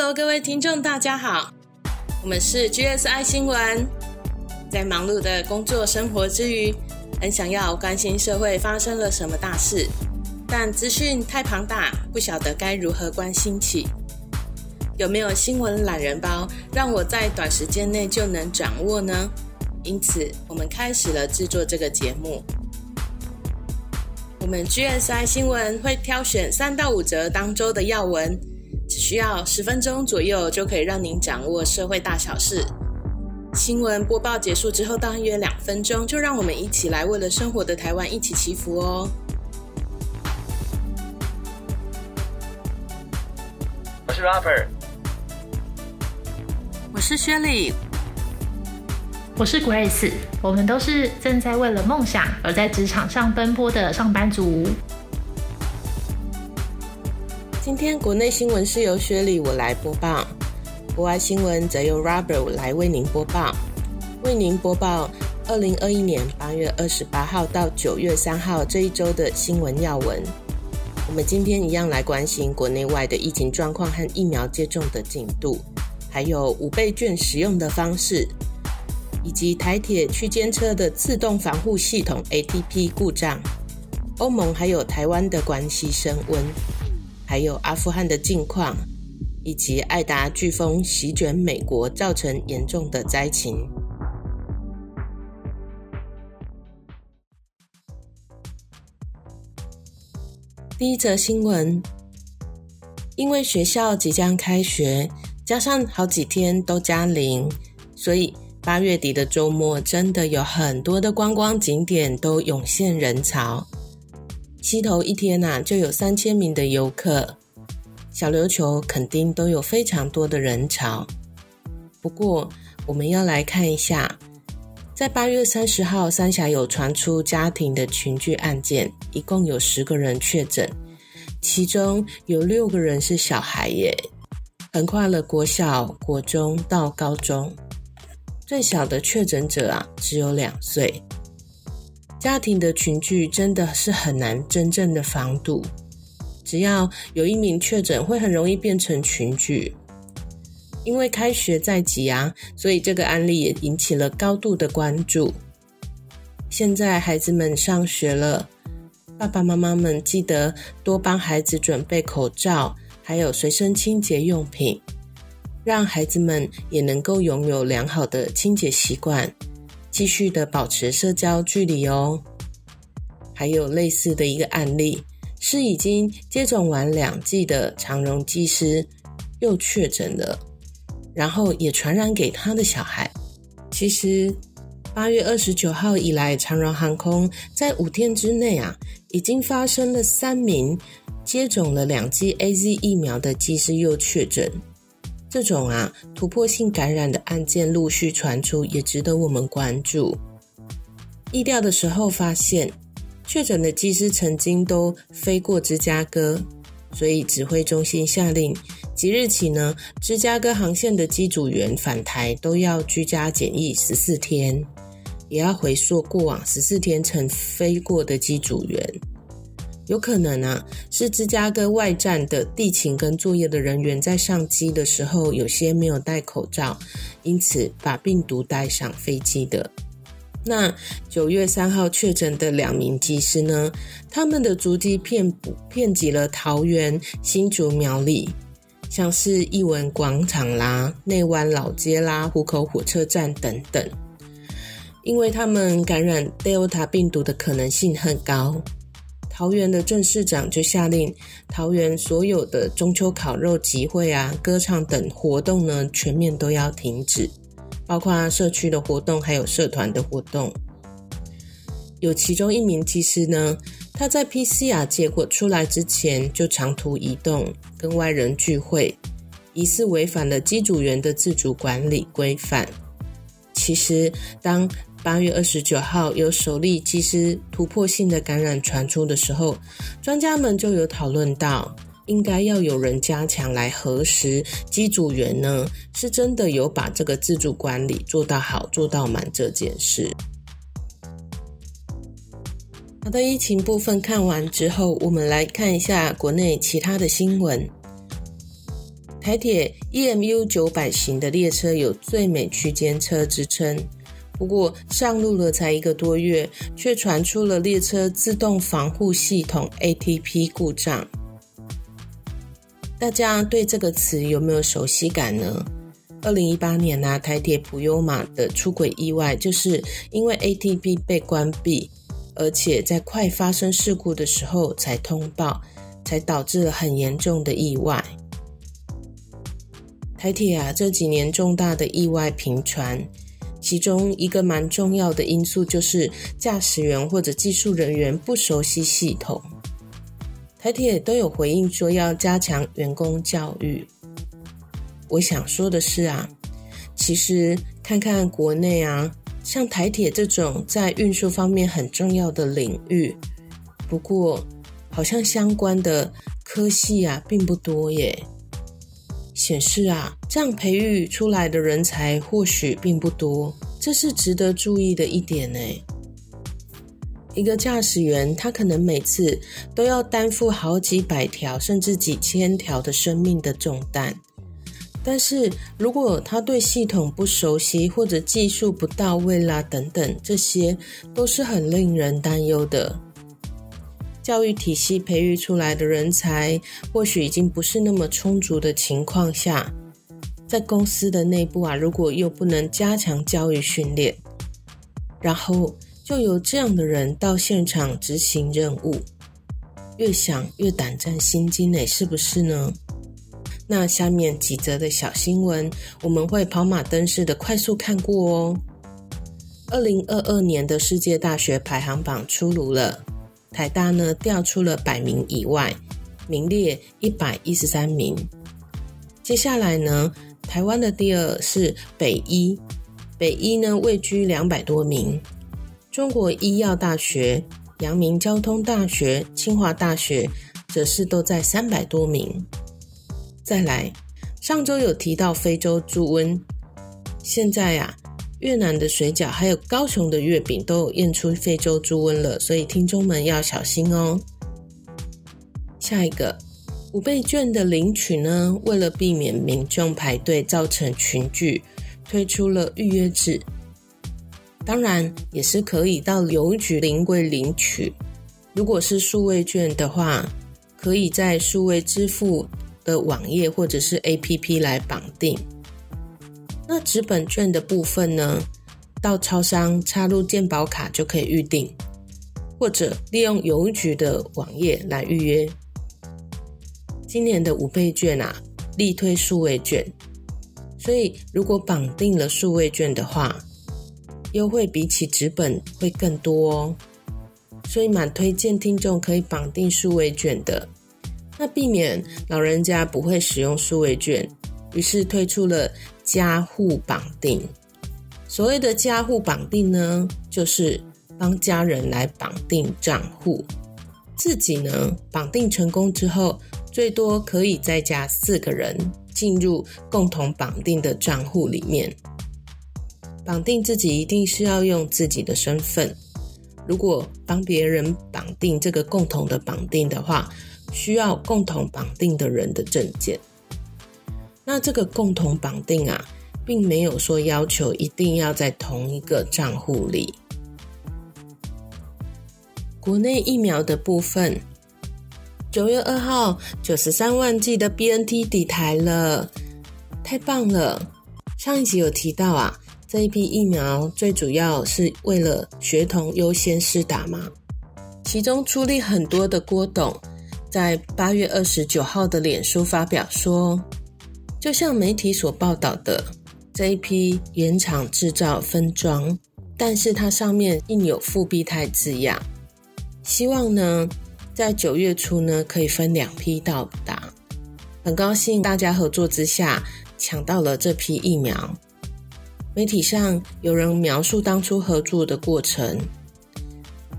Hello，各位听众，大家好，我们是 GSI 新闻。在忙碌的工作生活之余，很想要关心社会发生了什么大事，但资讯太庞大，不晓得该如何关心起。有没有新闻懒人包，让我在短时间内就能掌握呢？因此，我们开始了制作这个节目。我们 GSI 新闻会挑选三到五则当周的要闻，只需要十分钟左右就可以让您掌握社会大小事。新闻播报结束之后，大约两分钟，就让我们一起来为了生活的台湾一起祈福哦。我是 Robert，我是薛礼。我是 Grace，我们都是正在为了梦想而在职场上奔波的上班族。今天国内新闻是由薛礼我来播报，国外新闻则由 Robert 来为您播报。为您播报二零二一年八月二十八号到九月三号这一周的新闻要闻。我们今天一样来关心国内外的疫情状况和疫苗接种的进度，还有五倍券使用的方式。以及台铁区间车的自动防护系统 ATP 故障，欧盟还有台湾的关系升温，还有阿富汗的境况，以及艾达飓风席卷美国造成严重的灾情。第一则新闻，因为学校即将开学，加上好几天都加零，所以。八月底的周末，真的有很多的观光景点都涌现人潮。溪头一天呐，就有三千名的游客，小琉球肯定都有非常多的人潮。不过，我们要来看一下，在八月三十号，三峡有传出家庭的群聚案件，一共有十个人确诊，其中有六个人是小孩耶，横跨了国小、国中到高中。最小的确诊者啊，只有两岁。家庭的群聚真的是很难真正的防堵，只要有一名确诊，会很容易变成群聚。因为开学在即啊，所以这个案例也引起了高度的关注。现在孩子们上学了，爸爸妈妈们记得多帮孩子准备口罩，还有随身清洁用品。让孩子们也能够拥有良好的清洁习惯，继续的保持社交距离哦。还有类似的一个案例，是已经接种完两剂的长荣机师又确诊了，然后也传染给他的小孩。其实八月二十九号以来，长荣航空在五天之内啊，已经发生了三名接种了两剂 A Z 疫苗的机师又确诊。这种啊突破性感染的案件陆续传出，也值得我们关注。疫调的时候发现，确诊的机师曾经都飞过芝加哥，所以指挥中心下令，即日起呢，芝加哥航线的机组员返台都要居家检疫十四天，也要回溯过往十四天曾飞过的机组员。有可能啊，是芝加哥外站的地勤跟作业的人员在上机的时候，有些没有戴口罩，因此把病毒带上飞机的。那九月三号确诊的两名机师呢，他们的足迹遍布遍及了桃园、新竹、苗栗，像是艺文广场啦、内湾老街啦、湖口火车站等等，因为他们感染 Delta 病毒的可能性很高。桃园的郑市长就下令，桃园所有的中秋烤肉集会啊、歌唱等活动呢，全面都要停止，包括社区的活动，还有社团的活动。有其中一名技师呢，他在 PCR 结果出来之前就长途移动，跟外人聚会，疑似违反了机组员的自主管理规范。其实当八月二十九号，有首例机师突破性的感染传出的时候，专家们就有讨论到，应该要有人加强来核实机组员呢，是真的有把这个自主管理做到好、做到满这件事。好的，疫情部分看完之后，我们来看一下国内其他的新闻。台铁 EMU 九百型的列车有最美区间车之称。不过上路了才一个多月，却传出了列车自动防护系统 ATP 故障。大家对这个词有没有熟悉感呢？二零一八年啊，台铁普悠玛的出轨意外，就是因为 ATP 被关闭，而且在快发生事故的时候才通报，才导致了很严重的意外。台铁啊，这几年重大的意外频传。其中一个蛮重要的因素就是驾驶员或者技术人员不熟悉系统。台铁都有回应说要加强员工教育。我想说的是啊，其实看看国内啊，像台铁这种在运输方面很重要的领域，不过好像相关的科系啊并不多耶。显示啊，这样培育出来的人才或许并不多，这是值得注意的一点呢。一个驾驶员，他可能每次都要担负好几百条甚至几千条的生命的重担，但是如果他对系统不熟悉或者技术不到位啦等等，这些都是很令人担忧的。教育体系培育出来的人才，或许已经不是那么充足的情况下，在公司的内部啊，如果又不能加强教育训练，然后就由这样的人到现场执行任务，越想越胆战心惊呢，是不是呢？那下面几则的小新闻，我们会跑马灯式的快速看过哦。二零二二年的世界大学排行榜出炉了。台大呢调出了百名以外，名列一百一十三名。接下来呢，台湾的第二是北医，北医呢位居两百多名。中国医药大学、阳明交通大学、清华大学则是都在三百多名。再来，上周有提到非洲猪瘟，现在呀。越南的水饺，还有高雄的月饼，都验出非洲猪瘟了，所以听众们要小心哦。下一个五倍券的领取呢，为了避免民众排队造成群聚，推出了预约制。当然，也是可以到邮局临柜领取。如果是数位券的话，可以在数位支付的网页或者是 APP 来绑定。那纸本券的部分呢？到超商插入健保卡就可以预定，或者利用邮局的网页来预约。今年的五倍券啊，力推数位券，所以如果绑定了数位券的话，优惠比起纸本会更多哦。所以蛮推荐听众可以绑定数位券的，那避免老人家不会使用数位券，于是推出了。加户绑定，所谓的加户绑定呢，就是帮家人来绑定账户，自己呢绑定成功之后，最多可以再加四个人进入共同绑定的账户里面。绑定自己一定是要用自己的身份，如果帮别人绑定这个共同的绑定的话，需要共同绑定的人的证件。那这个共同绑定啊，并没有说要求一定要在同一个账户里。国内疫苗的部分，九月二号九十三万剂的 BNT 抵台了，太棒了！上一集有提到啊，这一批疫苗最主要是为了学童优先施打嘛。其中出力很多的郭董，在八月二十九号的脸书发表说。就像媒体所报道的，这一批原厂制造分装，但是它上面印有复必泰字样。希望呢，在九月初呢，可以分两批到达。很高兴大家合作之下抢到了这批疫苗。媒体上有人描述当初合作的过程，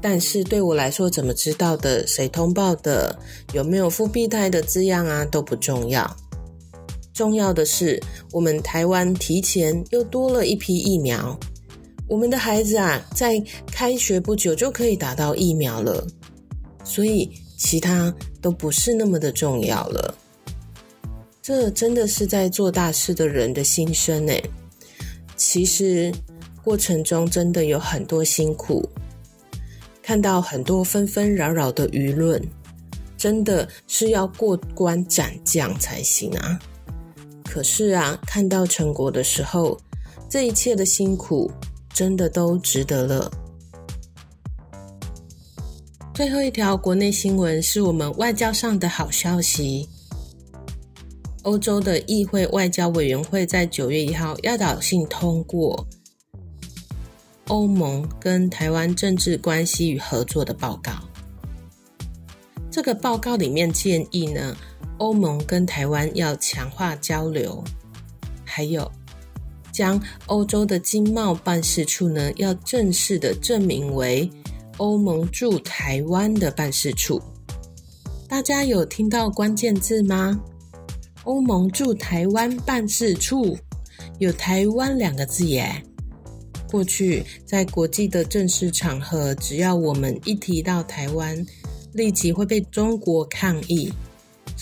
但是对我来说，怎么知道的？谁通报的？有没有复必泰的字样啊？都不重要。重要的是，我们台湾提前又多了一批疫苗，我们的孩子啊，在开学不久就可以打到疫苗了，所以其他都不是那么的重要了。这真的是在做大事的人的心声诶。其实过程中真的有很多辛苦，看到很多纷纷扰扰的舆论，真的是要过关斩将才行啊。可是啊，看到成果的时候，这一切的辛苦真的都值得了。最后一条国内新闻是我们外交上的好消息。欧洲的议会外交委员会在九月一号压倒性通过欧盟跟台湾政治关系与合作的报告。这个报告里面建议呢，欧盟跟台湾要强化交流，还有将欧洲的经贸办事处呢要正式的证明为。欧盟驻台湾的办事处，大家有听到关键字吗？欧盟驻台湾办事处有“台湾”两个字耶。过去在国际的正式场合，只要我们一提到台湾，立即会被中国抗议，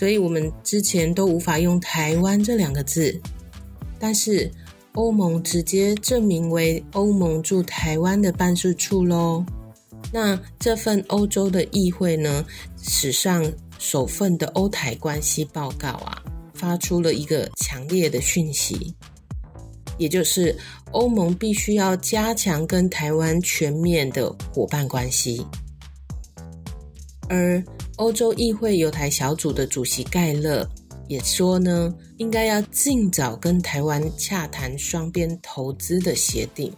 所以我们之前都无法用“台湾”这两个字。但是欧盟直接证明为欧盟驻台湾的办事处喽。那这份欧洲的议会呢，史上首份的欧台关系报告啊，发出了一个强烈的讯息，也就是欧盟必须要加强跟台湾全面的伙伴关系。而欧洲议会犹台小组的主席盖勒也说呢，应该要尽早跟台湾洽谈双边投资的协定。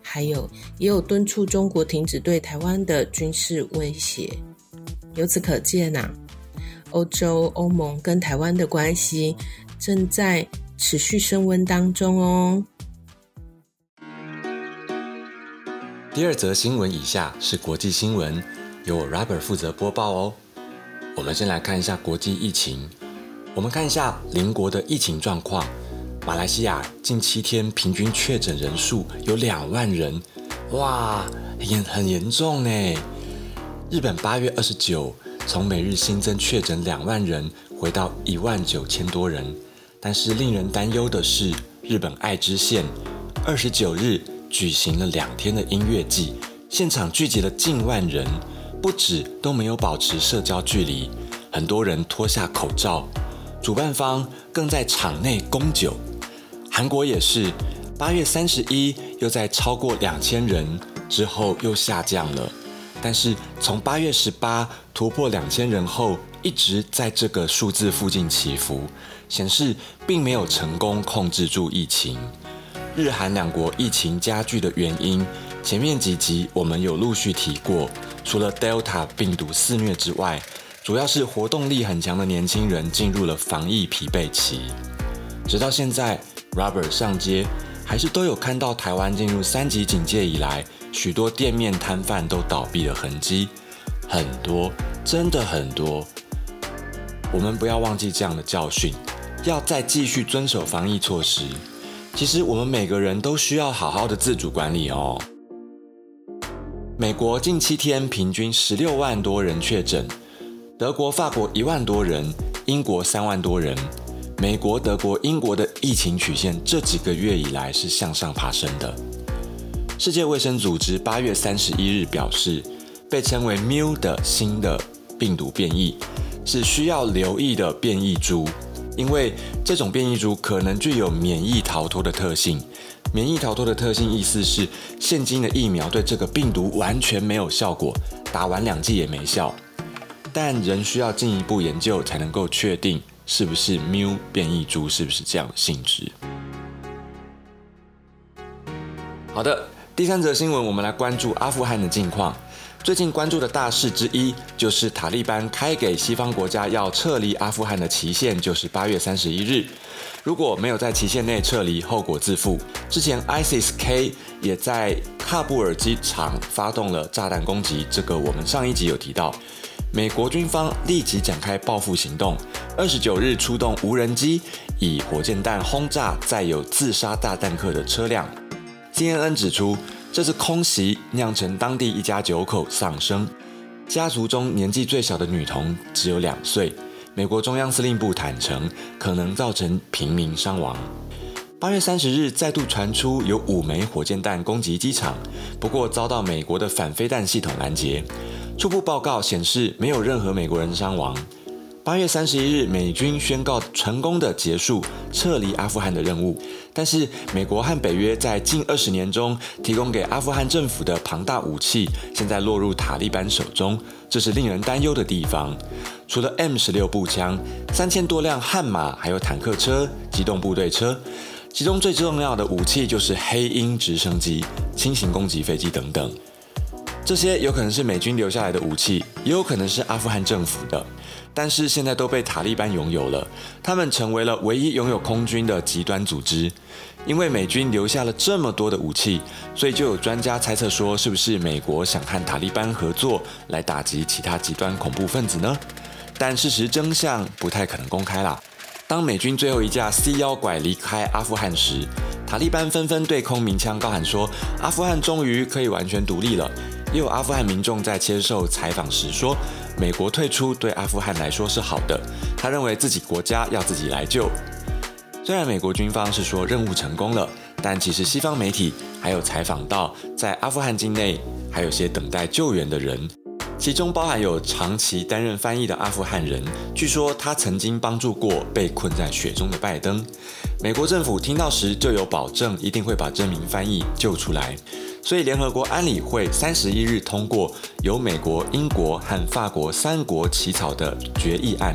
还有，也有敦促中国停止对台湾的军事威胁。由此可见呐，欧洲欧盟跟台湾的关系正在持续升温当中哦。第二则新闻以下是国际新闻，由我 Robert 负责播报哦。我们先来看一下国际疫情，我们看一下邻国的疫情状况。马来西亚近七天平均确诊人数有两万人，哇，严很严重呢。日本八月二十九从每日新增确诊两万人回到一万九千多人，但是令人担忧的是，日本爱知县二十九日举行了两天的音乐季，现场聚集了近万人，不止都没有保持社交距离，很多人脱下口罩，主办方更在场内供酒。韩国也是，八月三十一又在超过两千人之后又下降了，但是从八月十八突破两千人后，一直在这个数字附近起伏，显示并没有成功控制住疫情。日韩两国疫情加剧的原因，前面几集我们有陆续提过，除了 Delta 病毒肆虐之外，主要是活动力很强的年轻人进入了防疫疲惫期，直到现在。，Robert 上街，还是都有看到台湾进入三级警戒以来，许多店面摊贩都倒闭的痕迹，很多，真的很多。我们不要忘记这样的教训，要再继续遵守防疫措施。其实我们每个人都需要好好的自主管理哦。美国近七天平均十六万多人确诊，德国、法国一万多人，英国三万多人。美国、德国、英国的疫情曲线这几个月以来是向上爬升的。世界卫生组织八月三十一日表示，被称为 Mu 的新的病毒变异是需要留意的变异株，因为这种变异株可能具有免疫逃脱的特性。免疫逃脱的特性意思是，现今的疫苗对这个病毒完全没有效果，打完两剂也没效，但仍需要进一步研究才能够确定。是不是 Mu 变异株？是不是这样的性质？好的，第三则新闻，我们来关注阿富汗的近况。最近关注的大事之一，就是塔利班开给西方国家要撤离阿富汗的期限，就是八月三十一日。如果没有在期限内撤离，后果自负。之前 ISIS-K 也在喀布尔机场发动了炸弹攻击，这个我们上一集有提到。美国军方立即展开报复行动，二十九日出动无人机，以火箭弹轰炸载有自杀炸弹客的车辆。CNN 指出，这次空袭酿成当地一家九口丧生，家族中年纪最小的女童只有两岁。美国中央司令部坦承可能造成平民伤亡。八月三十日再度传出有五枚火箭弹攻击机场，不过遭到美国的反飞弹系统拦截。初步报告显示没有任何美国人伤亡。八月三十一日，美军宣告成功的结束撤离阿富汗的任务，但是美国和北约在近二十年中提供给阿富汗政府的庞大武器，现在落入塔利班手中，这是令人担忧的地方。除了 M 十六步枪、三千多辆悍马，还有坦克车、机动部队车，其中最重要的武器就是黑鹰直升机、轻型攻击飞机等等。这些有可能是美军留下来的武器，也有可能是阿富汗政府的。但是现在都被塔利班拥有了，他们成为了唯一拥有空军的极端组织。因为美军留下了这么多的武器，所以就有专家猜测说，是不是美国想和塔利班合作来打击其他极端恐怖分子呢？但事实真相不太可能公开啦。当美军最后一架 C 幺拐离开阿富汗时，塔利班纷纷对空鸣枪高喊说：“阿富汗终于可以完全独立了。”也有阿富汗民众在接受采访时说：“美国退出对阿富汗来说是好的，他认为自己国家要自己来救。”虽然美国军方是说任务成功了，但其实西方媒体还有采访到在阿富汗境内还有些等待救援的人，其中包含有长期担任翻译的阿富汗人，据说他曾经帮助过被困在雪中的拜登。美国政府听到时就有保证，一定会把这名翻译救出来。所以，联合国安理会三十一日通过由美国、英国和法国三国起草的决议案，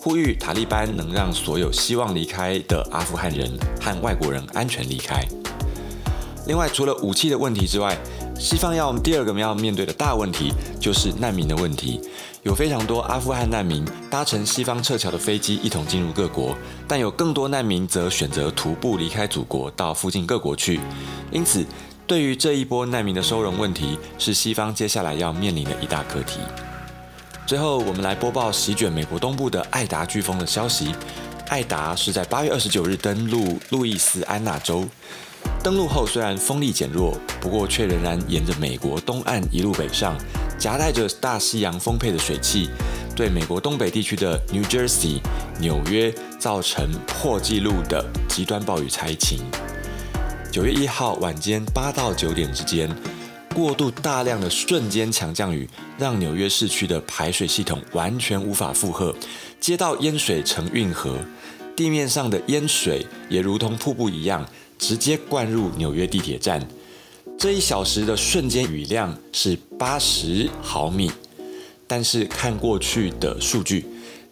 呼吁塔利班能让所有希望离开的阿富汗人和外国人安全离开。另外，除了武器的问题之外，西方要第二个要面对的大问题就是难民的问题。有非常多阿富汗难民搭乘西方撤侨的飞机一同进入各国，但有更多难民则选择徒步离开祖国到附近各国去。因此，对于这一波难民的收容问题，是西方接下来要面临的一大课题。最后，我们来播报席卷美国东部的艾达飓风的消息。艾达是在八月二十九日登陆路易斯安那州，登陆后虽然风力减弱，不过却仍然沿着美国东岸一路北上，夹带着大西洋丰沛的水汽，对美国东北地区的 New Jersey、纽约造成破纪录的极端暴雨灾情。九月一号晚间八到九点之间，过度大量的瞬间强降雨，让纽约市区的排水系统完全无法负荷，街道淹水成运河，地面上的淹水也如同瀑布一样，直接灌入纽约地铁站。这一小时的瞬间雨量是八十毫米，但是看过去的数据，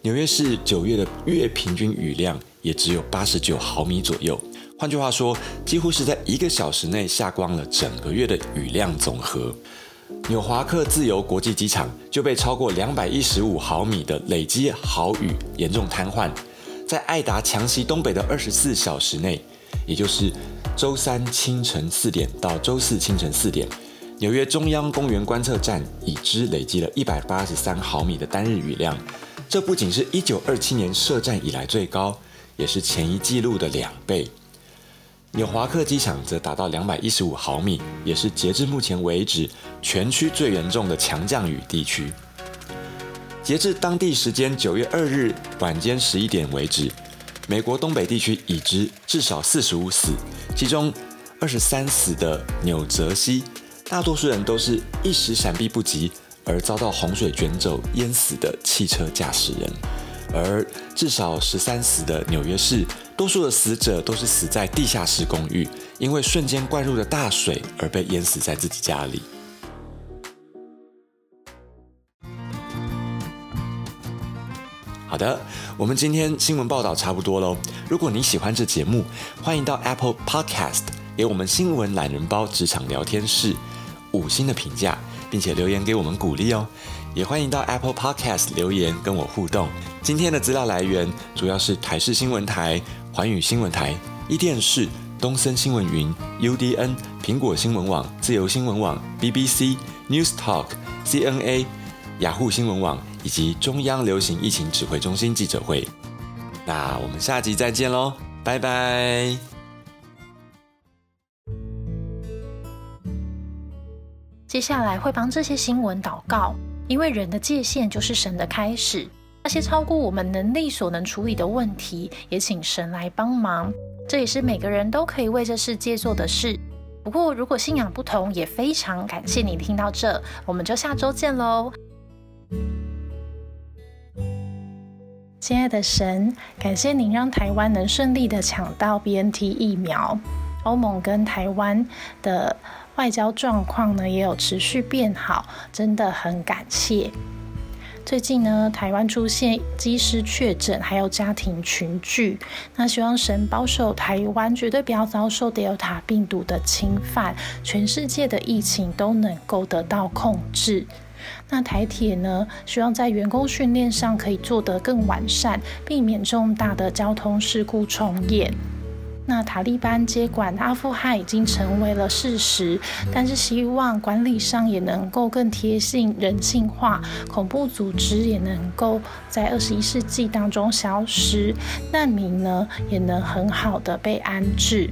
纽约市九月的月平均雨量也只有八十九毫米左右。换句话说，几乎是在一个小时内下光了整个月的雨量总和。纽华克自由国际机场就被超过两百一十五毫米的累积豪雨严重瘫痪。在艾达强袭东北的二十四小时内，也就是周三清晨四点到周四清晨四点，纽约中央公园观测站已知累积了一百八十三毫米的单日雨量。这不仅是一九二七年设站以来最高，也是前一纪录的两倍。纽华克机场则达到两百一十五毫米，也是截至目前为止全区最严重的强降雨地区。截至当地时间九月二日晚间十一点为止，美国东北地区已知至少四十五死，其中二十三死的纽泽西，大多数人都是一时闪避不及而遭到洪水卷走淹死的汽车驾驶人，而至少十三死的纽约市。多数的死者都是死在地下室公寓，因为瞬间灌入的大水而被淹死在自己家里。好的，我们今天新闻报道差不多喽。如果你喜欢这节目，欢迎到 Apple Podcast 给我们新闻懒人包职场聊天室五星的评价，并且留言给我们鼓励哦。也欢迎到 Apple Podcast 留言跟我互动。今天的资料来源主要是台视新闻台。环宇新闻台、一电视、东森新闻云、UDN、苹果新闻网、自由新闻网、BBC News Talk、CNA、雅虎新闻网以及中央流行疫情指挥中心记者会。那我们下集再见喽，拜拜！接下来会帮这些新闻祷告，因为人的界限就是神的开始。那些超过我们能力所能处理的问题，也请神来帮忙。这也是每个人都可以为这世界做的事。不过，如果信仰不同，也非常感谢你听到这，我们就下周见喽。亲爱的神，感谢您让台湾能顺利的抢到 BNT 疫苗。欧盟跟台湾的外交状况呢，也有持续变好，真的很感谢。最近呢，台湾出现机师确诊，还有家庭群聚。那希望神保守台湾，绝对不要遭受 Delta 病毒的侵犯，全世界的疫情都能够得到控制。那台铁呢，希望在员工训练上可以做得更完善，避免重大的交通事故重演。那塔利班接管阿富汗已经成为了事实，但是希望管理上也能够更贴近人性化，恐怖组织也能够在二十一世纪当中消失，难民呢也能很好的被安置。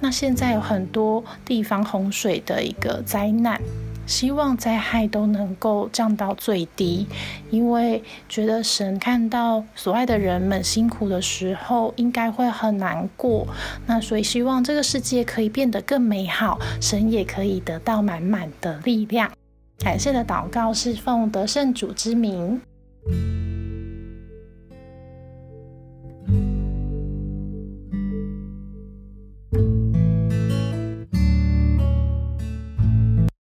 那现在有很多地方洪水的一个灾难。希望灾害都能够降到最低，因为觉得神看到所爱的人们辛苦的时候，应该会很难过。那所以希望这个世界可以变得更美好，神也可以得到满满的力量。感谢的祷告是奉得胜主之名。